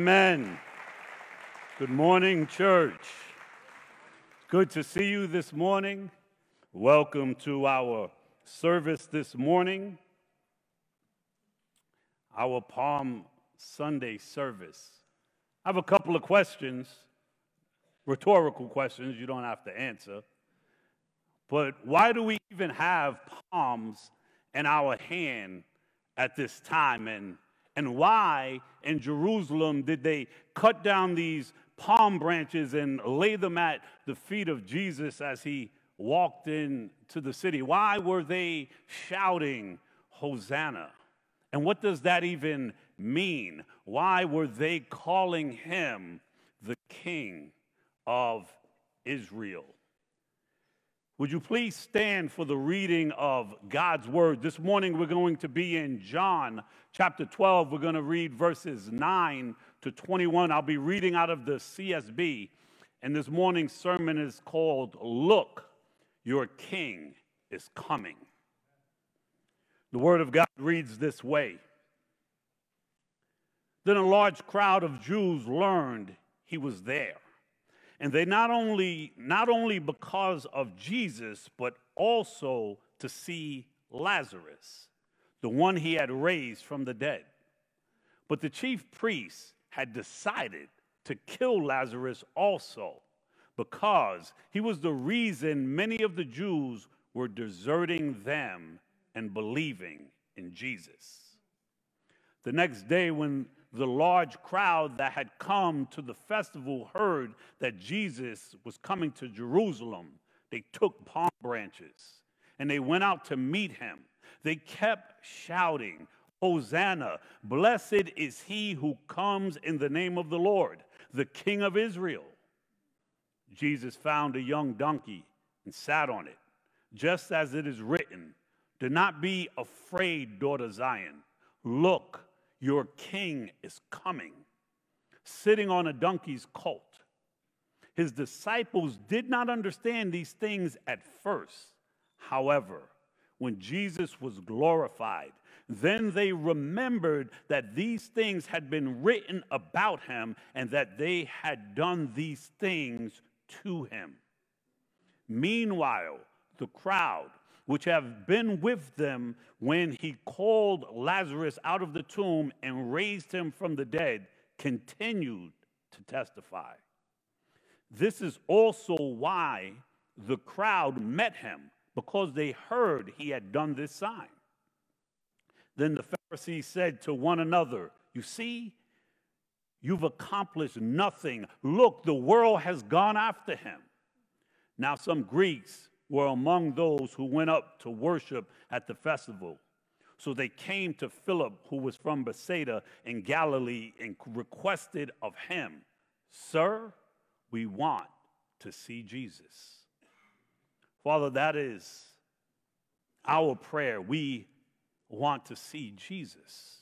Amen. Good morning, church. Good to see you this morning. Welcome to our service this morning, our Palm Sunday service. I have a couple of questions, rhetorical questions you don't have to answer. But why do we even have palms in our hand at this time? And and why in Jerusalem did they cut down these palm branches and lay them at the feet of Jesus as he walked into the city? Why were they shouting, Hosanna? And what does that even mean? Why were they calling him the King of Israel? Would you please stand for the reading of God's word? This morning we're going to be in John chapter 12. We're going to read verses 9 to 21. I'll be reading out of the CSB, and this morning's sermon is called Look, Your King is Coming. The word of God reads this way Then a large crowd of Jews learned he was there and they not only, not only because of Jesus, but also to see Lazarus, the one he had raised from the dead. But the chief priests had decided to kill Lazarus also because he was the reason many of the Jews were deserting them and believing in Jesus. The next day, when the large crowd that had come to the festival heard that Jesus was coming to Jerusalem, they took palm branches and they went out to meet him. They kept shouting, Hosanna, blessed is he who comes in the name of the Lord, the King of Israel. Jesus found a young donkey and sat on it, just as it is written Do not be afraid, daughter Zion. Look, your king is coming, sitting on a donkey's colt. His disciples did not understand these things at first. However, when Jesus was glorified, then they remembered that these things had been written about him and that they had done these things to him. Meanwhile, the crowd which have been with them when he called Lazarus out of the tomb and raised him from the dead, continued to testify. This is also why the crowd met him, because they heard he had done this sign. Then the Pharisees said to one another, You see, you've accomplished nothing. Look, the world has gone after him. Now, some Greeks were among those who went up to worship at the festival. So they came to Philip, who was from Bethsaida in Galilee, and requested of him, Sir, we want to see Jesus. Father, that is our prayer. We want to see Jesus.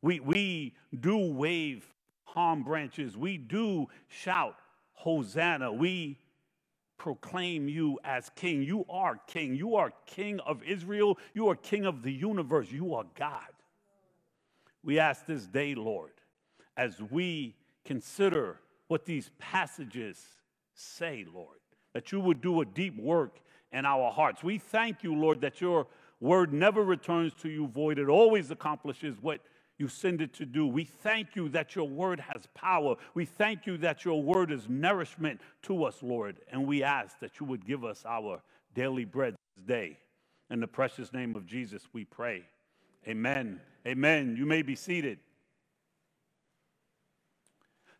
We, we do wave palm branches, we do shout, Hosanna. We proclaim you as king. You are king. You are king of Israel. You are king of the universe. You are God. We ask this day, Lord, as we consider what these passages say, Lord, that you would do a deep work in our hearts. We thank you, Lord, that your word never returns to you void. It always accomplishes what you send it to do. We thank you that your word has power. We thank you that your word is nourishment to us, Lord. And we ask that you would give us our daily bread this day. In the precious name of Jesus, we pray. Amen. Amen. You may be seated.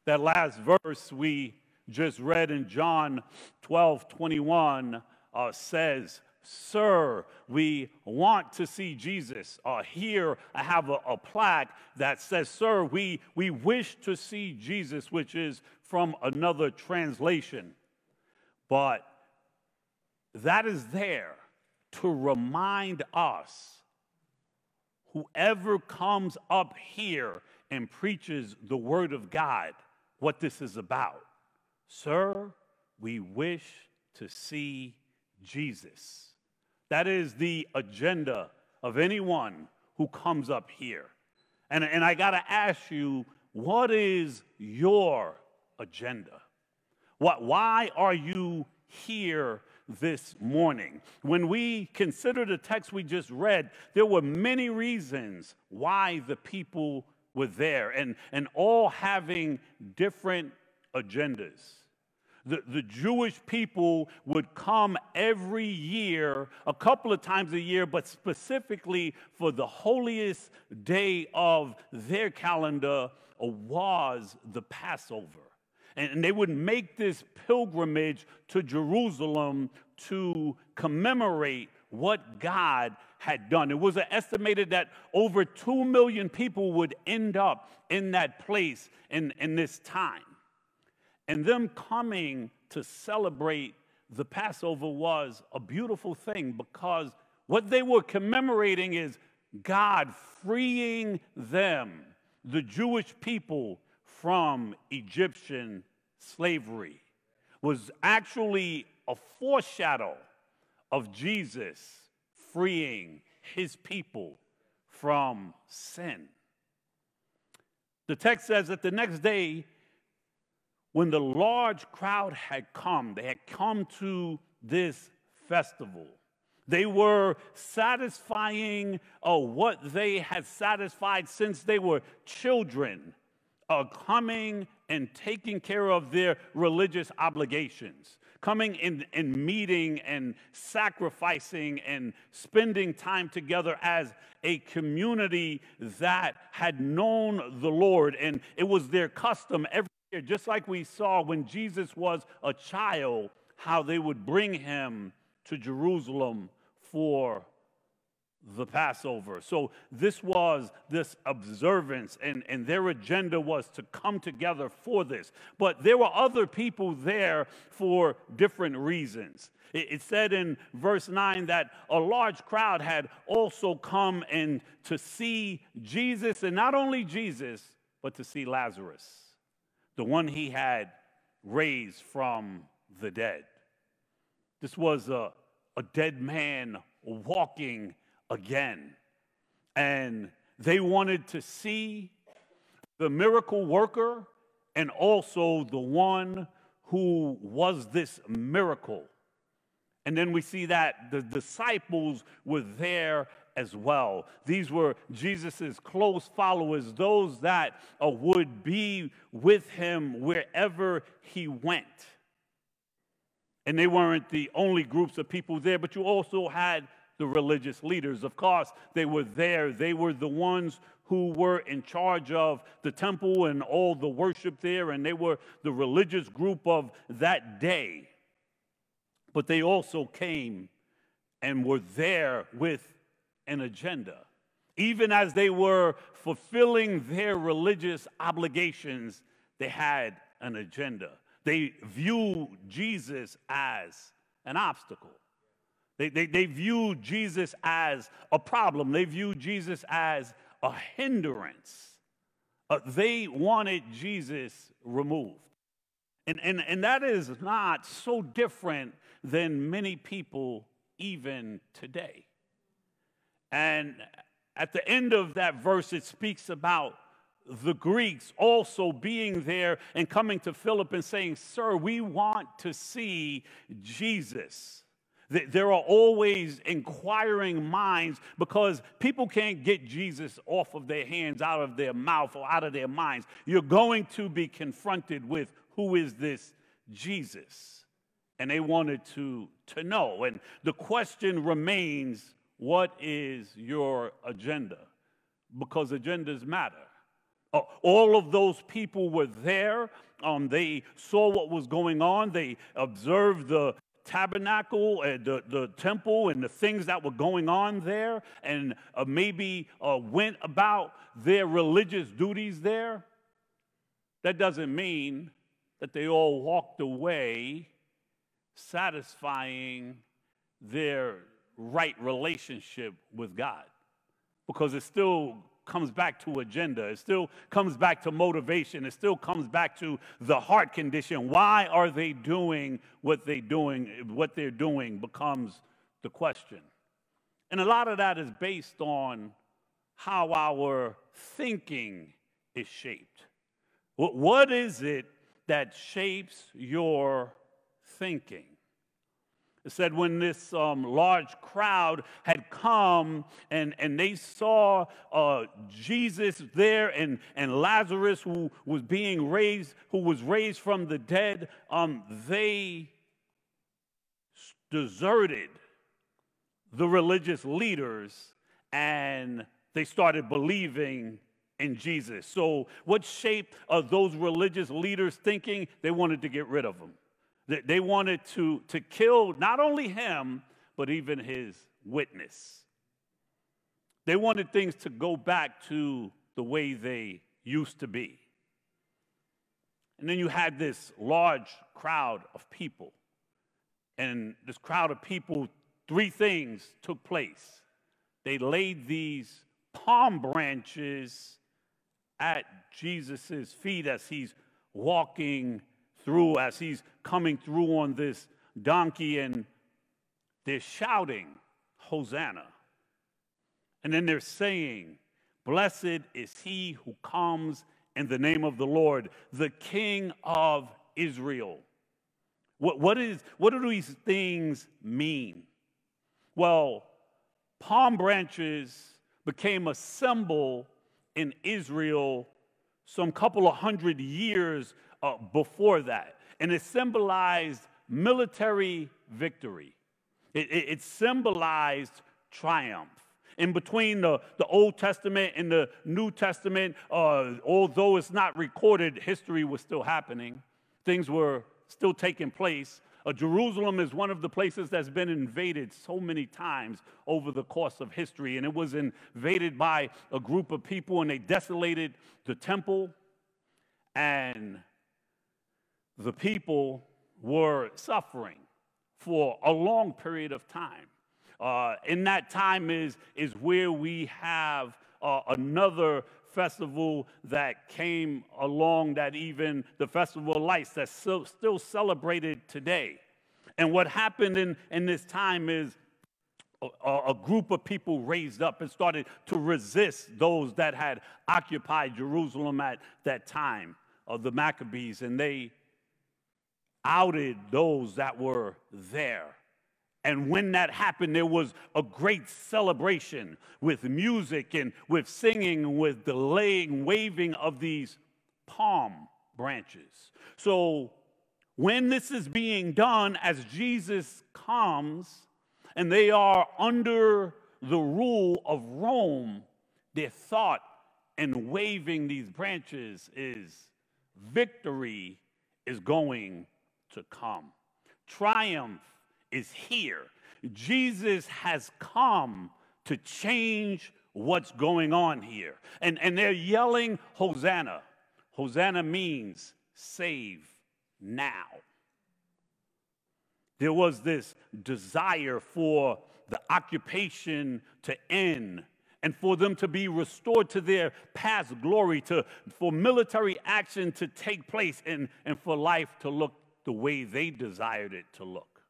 That last verse we just read in John 12 21 uh, says, Sir, we want to see Jesus. Uh, here I have a, a, plaque that says, Sir, we, we wish to see Jesus, which is from another translation. But that is there to remind us whoever comes up here and preaches the word of God what this is about. Sir, we wish to see Jesus. That is the agenda of anyone who comes up here. And, and I got to ask you, what is your agenda? What, why are you here this morning? When we consider the text we just read, there were many reasons why the people were there, and, and all having different agendas. The, the Jewish people would come every year, a couple of times a year, but specifically for the holiest day of their calendar was the Passover. And they would make this pilgrimage to Jerusalem to commemorate what God had done. It was estimated that over 2 million people would end up in that place in, in this time. And them coming to celebrate the Passover was a beautiful thing because what they were commemorating is God freeing them, the Jewish people, from Egyptian slavery. Was actually a foreshadow of Jesus freeing his people from sin. The text says that the next day, when the large crowd had come, they had come to this festival. They were satisfying uh, what they had satisfied since they were children, uh, coming and taking care of their religious obligations, coming and, and meeting and sacrificing and spending time together as a community that had known the Lord. And it was their custom every just like we saw when Jesus was a child, how they would bring him to Jerusalem for the Passover. So this was this observance, and, and their agenda was to come together for this. But there were other people there for different reasons. It, it said in verse 9 that a large crowd had also come and to see Jesus, and not only Jesus, but to see Lazarus the one he had raised from the dead. This was a, a dead man walking again. And they wanted to see the miracle worker and also the one who was this miracle. And then we see that the disciples were there as well. These were Jesus' close followers, those that uh, would be with him wherever he went. And they weren't the only groups of people there, but you also had the religious leaders. Of course, they were there. They were the ones who were in charge of the temple and all the worship there, and they were the religious group of that day. But they also came and were there with an agenda. Even as they were fulfilling their religious obligations, they had an agenda. They viewed Jesus as an obstacle. They, they, they viewed Jesus as a problem. They viewed Jesus as a hindrance. Uh, they wanted Jesus removed. And, and, and that is not so different than many people even today. And at the end of that verse, it speaks about the Greeks also being there and coming to Philip and saying, Sir, we want to see Jesus. There are always inquiring minds because people can't get Jesus off of their hands, out of their mouth, or out of their minds. You're going to be confronted with who is this Jesus? And they wanted to, to know. And the question remains what is your agenda? Because agendas matter. Uh, all of those people were there. Um, they saw what was going on. They observed the tabernacle and the, the temple and the things that were going on there, and uh, maybe uh, went about their religious duties there. That doesn't mean that they all walked away satisfying their right relationship with God because it still comes back to agenda. It still comes back to motivation. It still comes back to the heart condition. Why are they doing what they doing? What they're doing becomes the question. And a lot of that is based on how our thinking is shaped. What is it that shapes your thinking? It said when this um, large crowd had come and, and they saw uh, Jesus there and, and Lazarus who was being raised, who was raised from the dead, um, they deserted the religious leaders and they started believing in Jesus. So, what shaped uh, those religious leaders' thinking? They wanted to get rid of him. They, wanted to, to kill not only him, but even his witness. They wanted things to go back to the way they used to be. And then you had this large crowd of people. And this crowd of people, three things took place. They laid these palm branches at Jesus' feet as he's walking through, as he's coming through on this donkey, and they're shouting, Hosanna. And then they're saying, Blessed is he who comes in the name of the Lord, the King of Israel. What, what, is, what do these things mean? Well, palm branches became a symbol in Israel some couple of hundred years uh, before that. And it symbolized military victory, it, it, it symbolized triumph. In between the, the Old Testament and the New Testament, uh, although it's not recorded, history was still happening. Things were still taking place. Uh, Jerusalem is one of the places that's been invaded so many times over the course of history. And it was invaded by a group of people, and they desolated the temple. And the people were suffering for a long period of time. Uh, in that time is, is where we have uh, another festival that came along that even the Festival of Lights that's still, still celebrated today. And what happened in, in this time is a, a, group of people raised up and started to resist those that had occupied Jerusalem at that time of the Maccabees, and they outed those that were there. And when that happened, there was a great celebration with music and with singing, with the laying, waving of these palm branches. So when this is being done, as Jesus comes and they are under the rule of Rome, their thought in waving these branches is victory is going to come. Triumph is here. Jesus has come to change what's going on here. And, and they're yelling, Hosanna. Hosanna means save now. There was this desire for the occupation to end and for them to be restored to their past glory, to, for military action to take place, and, and for life to look the way they desired it to look.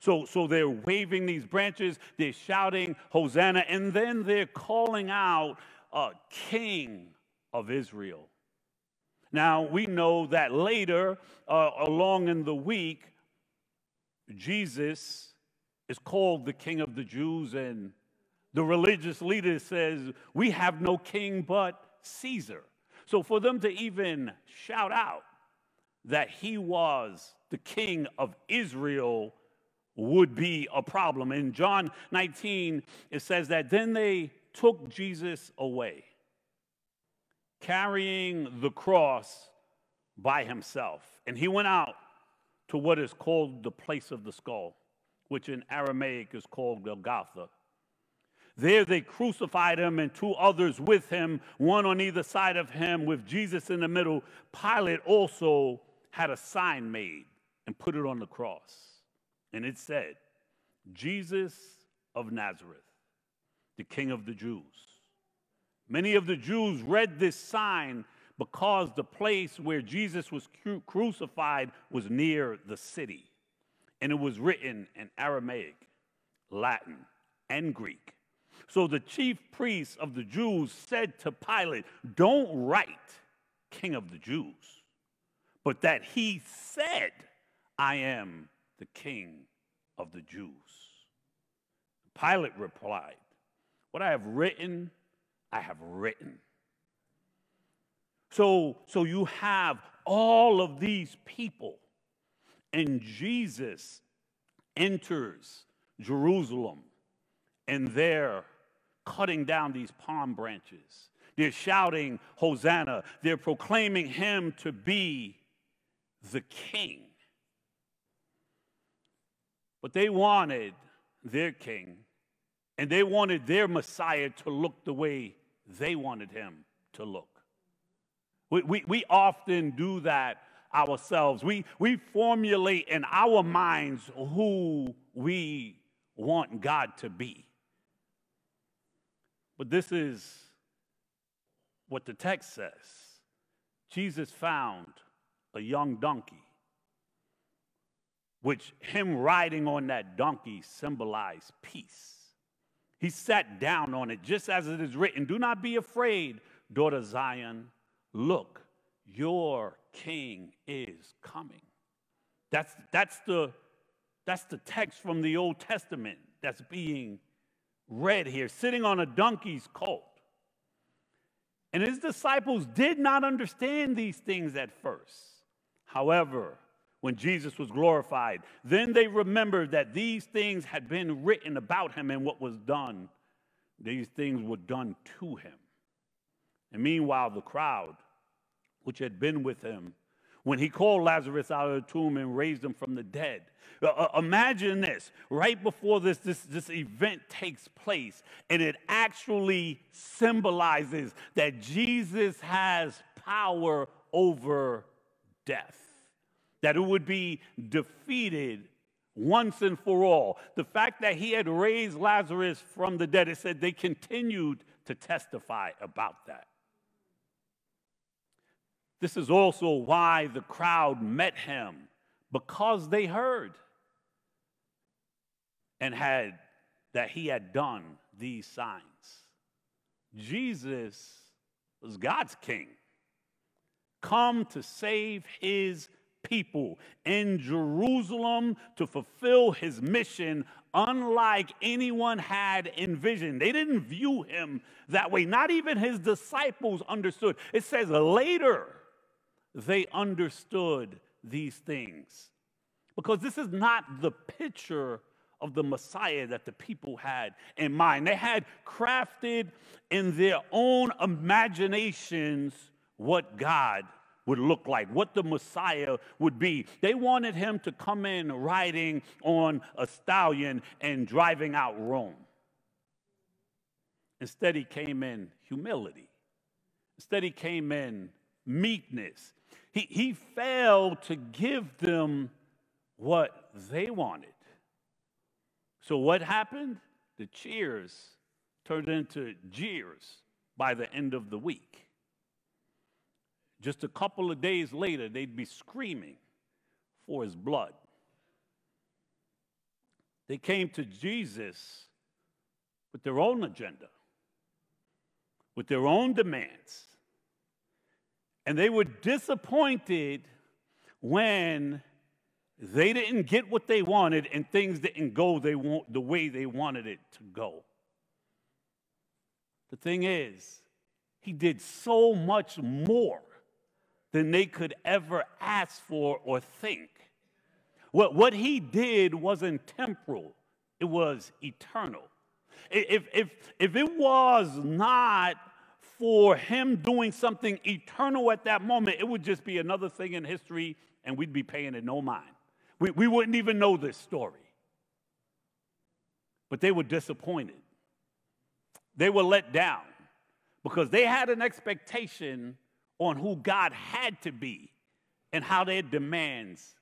So, so they're waving these branches, they're shouting, Hosanna, and then they're calling out, uh, King of Israel. Now, we know that later, uh, along in the week, Jesus is called the King of the Jews, and the religious leader says, We have no king but Caesar. So, for them to even shout out that he was the King of Israel would be a problem. In John 19, it says that then they took Jesus away carrying the cross by himself. And he went out to what is called the place of the skull, which in Aramaic is called Golgotha. There they crucified him and two others with him, one on either side of him, with Jesus in the middle. Pilate also had a sign made and put it on the cross. And it said, Jesus of Nazareth, the King of the Jews. Many of the Jews read this sign because the place where Jesus was cru- crucified was near the city. And it was written in Aramaic, Latin, and Greek. So the chief priests of the Jews said to Pilate, Don't write king of the Jews, but that he said, I am the king of the Jews. Pilate replied, What I have written, I have written. So, so you have all of these people, and Jesus enters Jerusalem, and they're cutting down these palm branches. They're shouting, Hosanna. They're proclaiming him to be the king. But they wanted their king, and they wanted their Messiah to look the way they wanted him to look. We, we, we often do that ourselves. We, we formulate in our minds who we want God to be. But this is what the text says Jesus found a young donkey, which him riding on that donkey symbolized peace. He sat down on it, just as it is written Do not be afraid, daughter Zion. Look, your king is coming. That's, that's, the, that's the text from the Old Testament that's being read here, sitting on a donkey's colt. And his disciples did not understand these things at first. However, when Jesus was glorified, then they remembered that these things had been written about him and what was done. These things were done to him. And meanwhile, the crowd, which had been with him, when he called Lazarus out of the tomb and raised him from the dead. Uh, uh, imagine this right before this, this, this event takes place, and it actually symbolizes that Jesus has power over death, that it would be defeated once and for all. The fact that he had raised Lazarus from the dead, it said they continued to testify about that. This is also why the crowd met him, because they heard and had that he had done these signs. Jesus was God's king, come to save his people in Jerusalem to fulfill his mission, unlike anyone had envisioned. They didn't view him that way. Not even his disciples understood. It says later they understood these things. Because this is not the picture of the Messiah that the people had in mind. They had crafted in their own imaginations what God would look like, what the Messiah would be. They wanted him to come in riding on a stallion and driving out Rome. Instead, he came in humility. Instead, he came in meekness. He, he failed to give them what they wanted. So, what happened? The cheers turned into jeers by the end of the week. Just a couple of days later, they'd be screaming for his blood. They came to Jesus with their own agenda, with their own demands. And they were disappointed when they didn't get what they wanted and things didn't go they want, the way they wanted it to go. The thing is, he did so much more than they could ever ask for or think. What, what he did wasn't temporal, it was eternal. If, if, if it was not for him doing something eternal at that moment, it would just be another thing in history and we'd be paying it no mind. We, we wouldn't even know this story. But they were disappointed. They were let down because they had an expectation on who God had to be and how their demands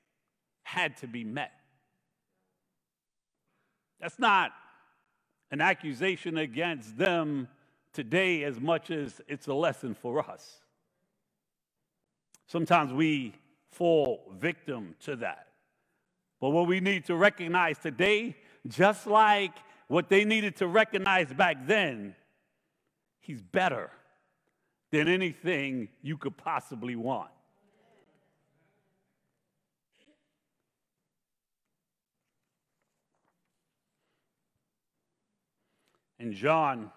had to be met. That's not an accusation against them today as much as it's a lesson for us. Sometimes we fall victim to that. But what we need to recognize today, just like what they needed to recognize back then, he's better. Than anything you could possibly want. In John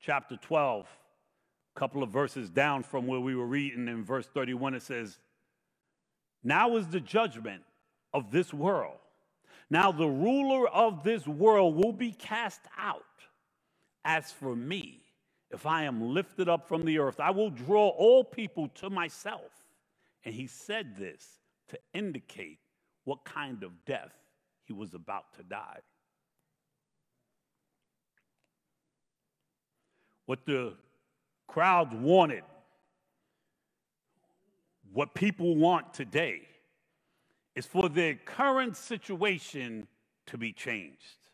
chapter 12, a couple of verses down from where we were reading in verse 31, it says, Now is the judgment of this world. Now the ruler of this world will be cast out. As for me, if I am lifted up from the earth, I will draw all people to myself. And he said this to indicate what kind of death he was about to die. What the crowd wanted, what people want today, is for their current situation to be changed.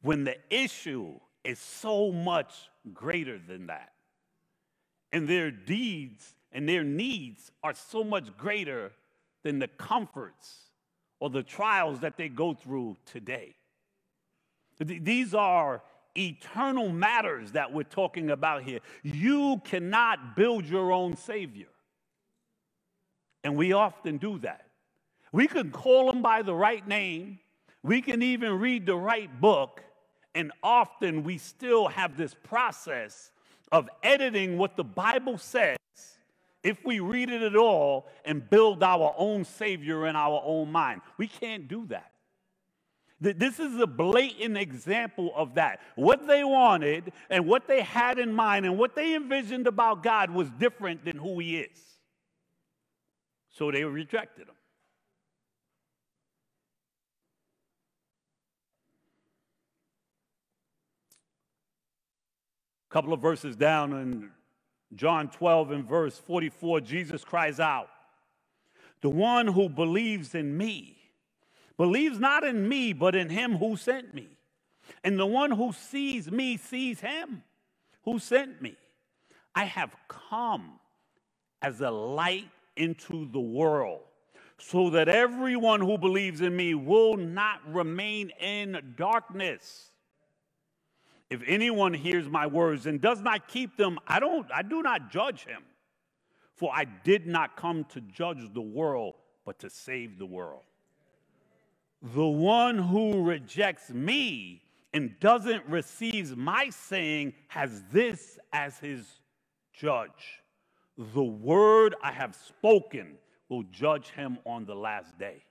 When the issue is so much greater than that. And their deeds and their needs are so much greater than the comforts or the trials that they go through today. These are eternal matters that we're talking about here. You cannot build your own Savior. And we often do that. We can call them by the right name, we can even read the right book, and often we still have this process of editing what the Bible says if we read it at all and build our own Savior in our own mind. We can't do that. This is a blatant example of that. What they wanted and what they had in mind and what they envisioned about God was different than who He is. So they rejected Him. Couple of verses down in John 12 and verse 44, Jesus cries out, The one who believes in me believes not in me, but in him who sent me. And the one who sees me sees him who sent me. I have come as a light into the world so that everyone who believes in me will not remain in darkness. If anyone hears my words and does not keep them, I don't I do not judge him. For I did not come to judge the world, but to save the world. The one who rejects me and doesn't receive my saying has this as his judge. The word I have spoken will judge him on the last day.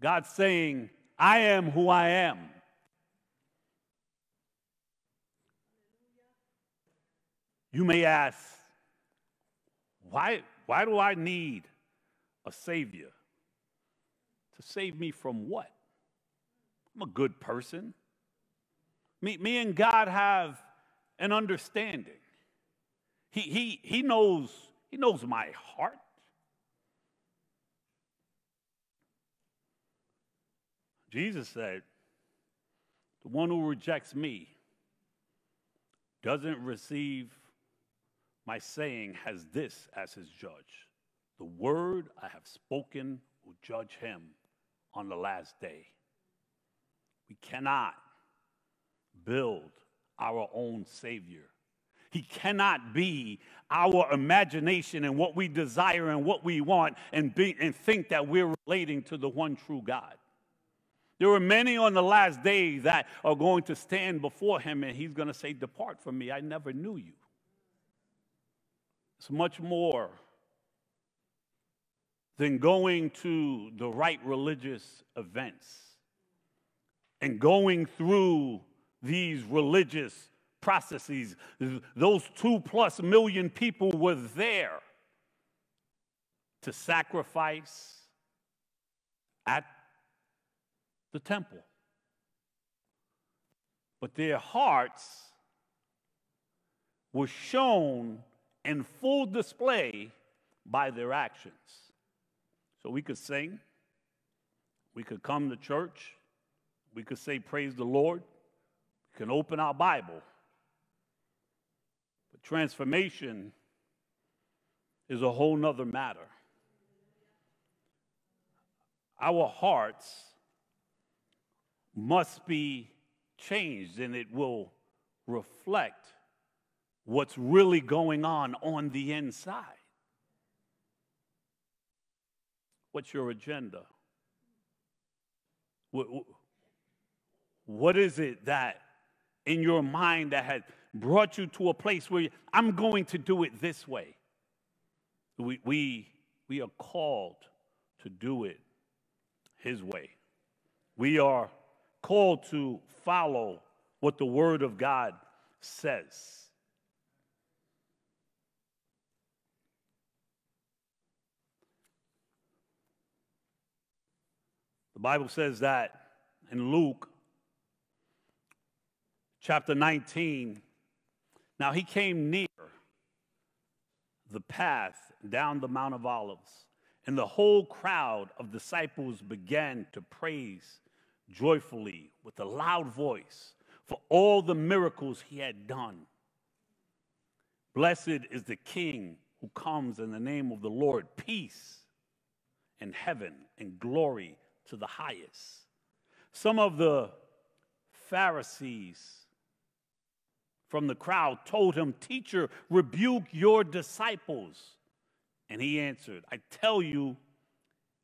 God saying, I am who I am. You may ask, why, why do I need a Savior? To save me from what? I'm a good person. Me, me and God have an understanding. He, he, he, knows, he knows my heart. Jesus said, The one who rejects me doesn't receive my saying has this as his judge. The word I have spoken will judge him on the last day. We cannot build our own Savior. He cannot be our imagination and what we desire and what we want and, be, and think that we're relating to the one true God. There are many on the last day that are going to stand before him and he's going to say, Depart from me, I never knew you. It's much more than going to the right religious events and going through these religious processes. Those two plus million people were there to sacrifice at the temple. But their hearts were shown in full display by their actions. So we could sing, we could come to church, we could say, Praise the Lord, we can open our Bible. But transformation is a whole nother matter. Our hearts must be changed and it will reflect what's really going on on the inside. What's your agenda? What, what is it that in your mind that had brought you to a place where I'm going to do it this way? We, we, we are called to do it His way. We are called to follow what the Word of God says. The Bible says that in Luke chapter 19. Now he came near the path down the Mount of Olives, and the whole crowd of disciples began to praise joyfully with a loud voice for all the miracles he had done. Blessed is the King who comes in the name of the Lord, peace in heaven and glory to the highest. Some of the Pharisees from the crowd told him, Teacher, rebuke your disciples. And he answered, I tell you,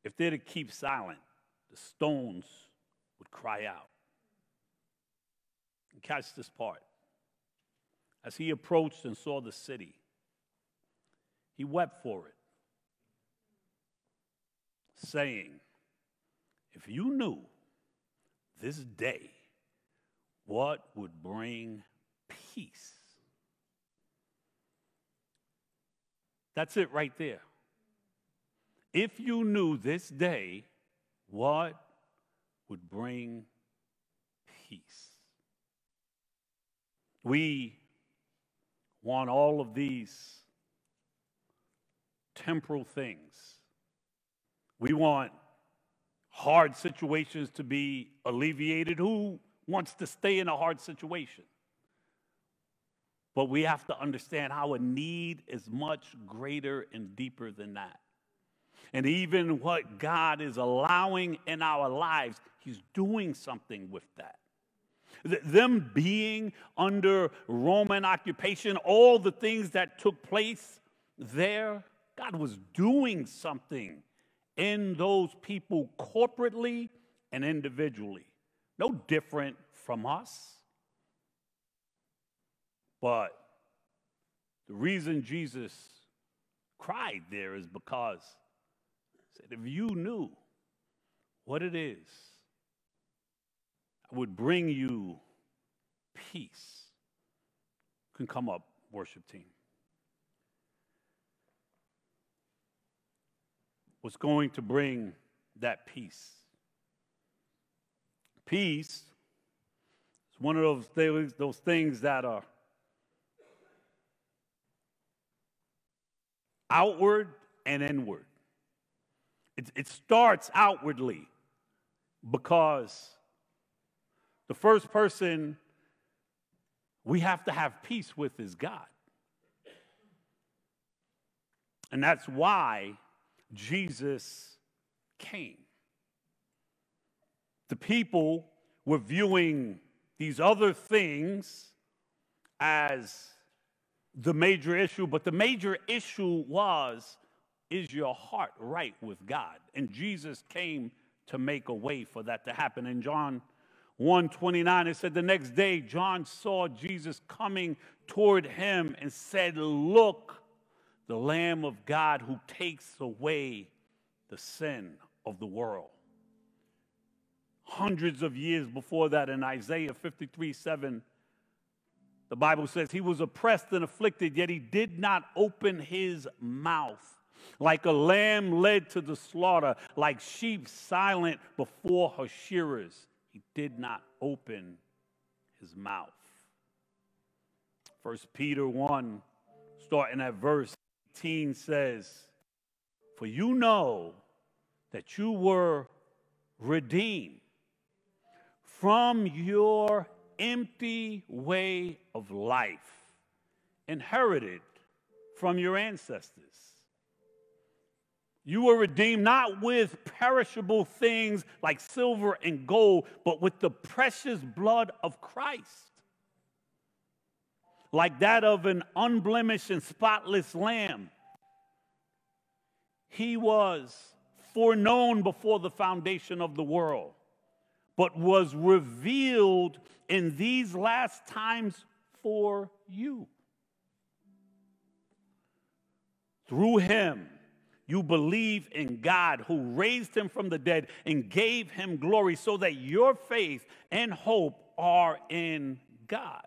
if they're to keep silent, the stones would cry out. And catch this part. As he approached and saw the city, he wept for it, saying, If you knew this day what would bring peace. That's it right there. If you knew this day what would bring peace. We want all of these temporal things. We want hard situations to be alleviated. Who wants to stay in a hard situation? But we have to understand how a need is much greater and deeper than that. And even what God is allowing in our lives, He's doing something with that. Them being under Roman occupation, all the things that took place there, God was doing something in those people corporately and individually. No different from us. But the reason Jesus cried there is because he said, if you knew what it is, I would bring you peace. Can come up, worship team. Was going to bring that peace. Peace is one of those things, those things that are outward and inward. It, it starts outwardly because the first person we have to have peace with is God. And that's why Jesus came. The people were viewing these other things as the major issue, but the major issue was is your heart right with God? And Jesus came to make a way for that to happen. In John 129, it said the next day John saw Jesus coming toward him and said, Look, the Lamb of God who takes away the sin of the world. Hundreds of years before that, in Isaiah 53 7, the Bible says, He was oppressed and afflicted, yet He did not open His mouth. Like a lamb led to the slaughter, like sheep silent before her shearers, He did not open His mouth. First Peter 1, starting at verse 18 says, For you know that you were redeemed from your empty way of life, inherited from your ancestors, You were redeemed not with perishable things like silver and gold, but with the precious blood of Christ, like that of an unblemished and spotless lamb. He was foreknown before the foundation of the world, but was revealed in these last times for you. Through him, you believe in God who raised him from the dead and gave him glory so that your faith and hope are in God.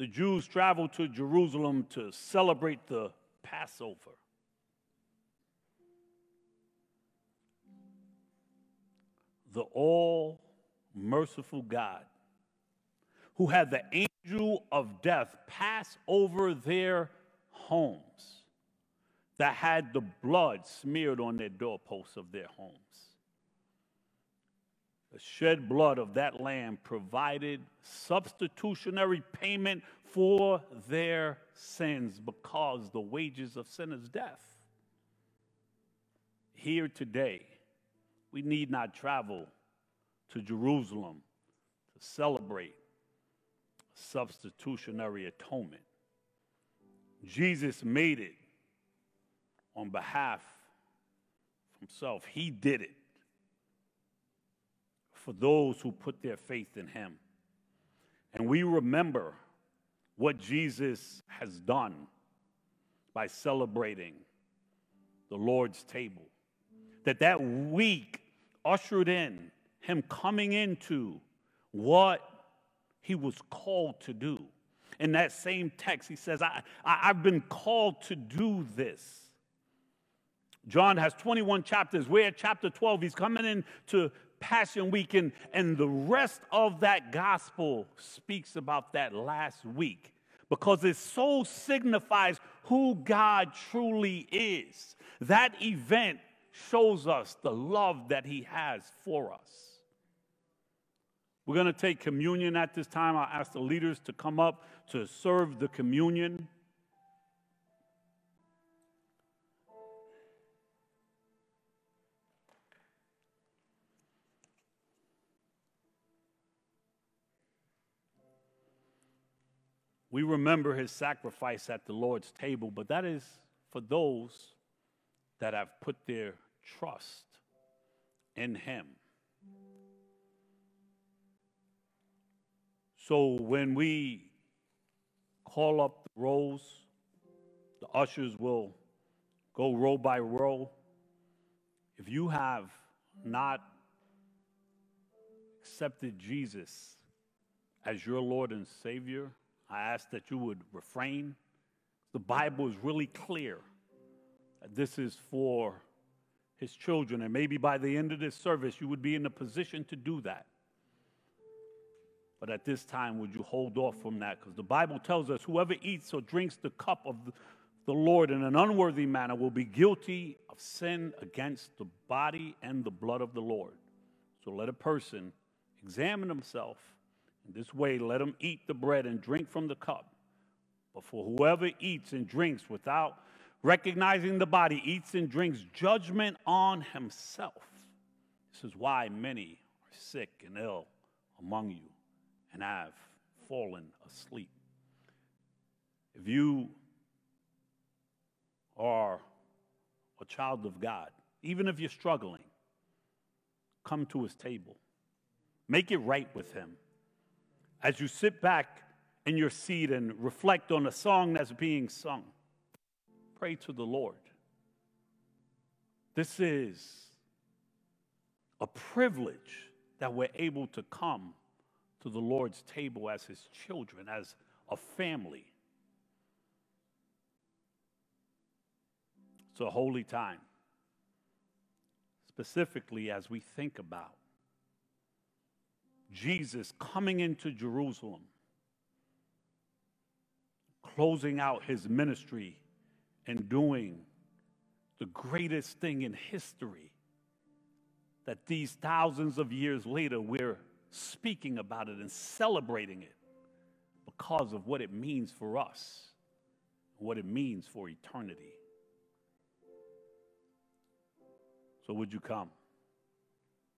The Jews traveled to Jerusalem to celebrate the Passover. The all merciful God who had the angel of death pass over their homes that had the blood smeared on their doorposts of their homes. The shed blood of that lamb provided substitutionary payment for their sins because the wages of sin is death. Here today, we need not travel to Jerusalem to celebrate substitutionary atonement. Jesus made it on behalf of himself. He did it for those who put their faith in him. And we remember what Jesus has done by celebrating the Lord's table. That that week ushered in him coming into what he was called to do. In that same text, he says, I, I, have been called to do this. John has 21 chapters. We're at chapter 12. He's coming into Passion Week, and, and the rest of that gospel speaks about that last week because it so signifies who God truly is. That event shows us the love that He has for us. We're going to take communion at this time. I'll ask the leaders to come up to serve the communion. We remember his sacrifice at the Lord's table, but that is for those that have put their trust in him. So when we call up the rolls, the ushers will go row by row. If you have not accepted Jesus as your Lord and Savior, I ask that you would refrain. The Bible is really clear this is for his children, and maybe by the end of this service, you would be in a position to do that. But at this time, would you hold off from that? Because the Bible tells us whoever eats or drinks the cup of the Lord in an unworthy manner will be guilty of sin against the body and the blood of the Lord. So let a person examine himself. In this way, let him eat the bread and drink from the cup. But for whoever eats and drinks without recognizing the body, eats and drinks judgment on himself. This is why many are sick and ill among you and I've fallen asleep. If you are a child of God, even if you're struggling, come to his table. Make it right with him. As you sit back in your seat and reflect on a song that's being sung, pray to the Lord. This is a privilege that we're able to come to the Lord's table as his children, as a family. It's a holy time, specifically as we think about Jesus coming into Jerusalem, closing out his ministry, and doing the greatest thing in history that these thousands of years later we're speaking about it and celebrating it because of what it means for us, what it means for eternity. So, would you come?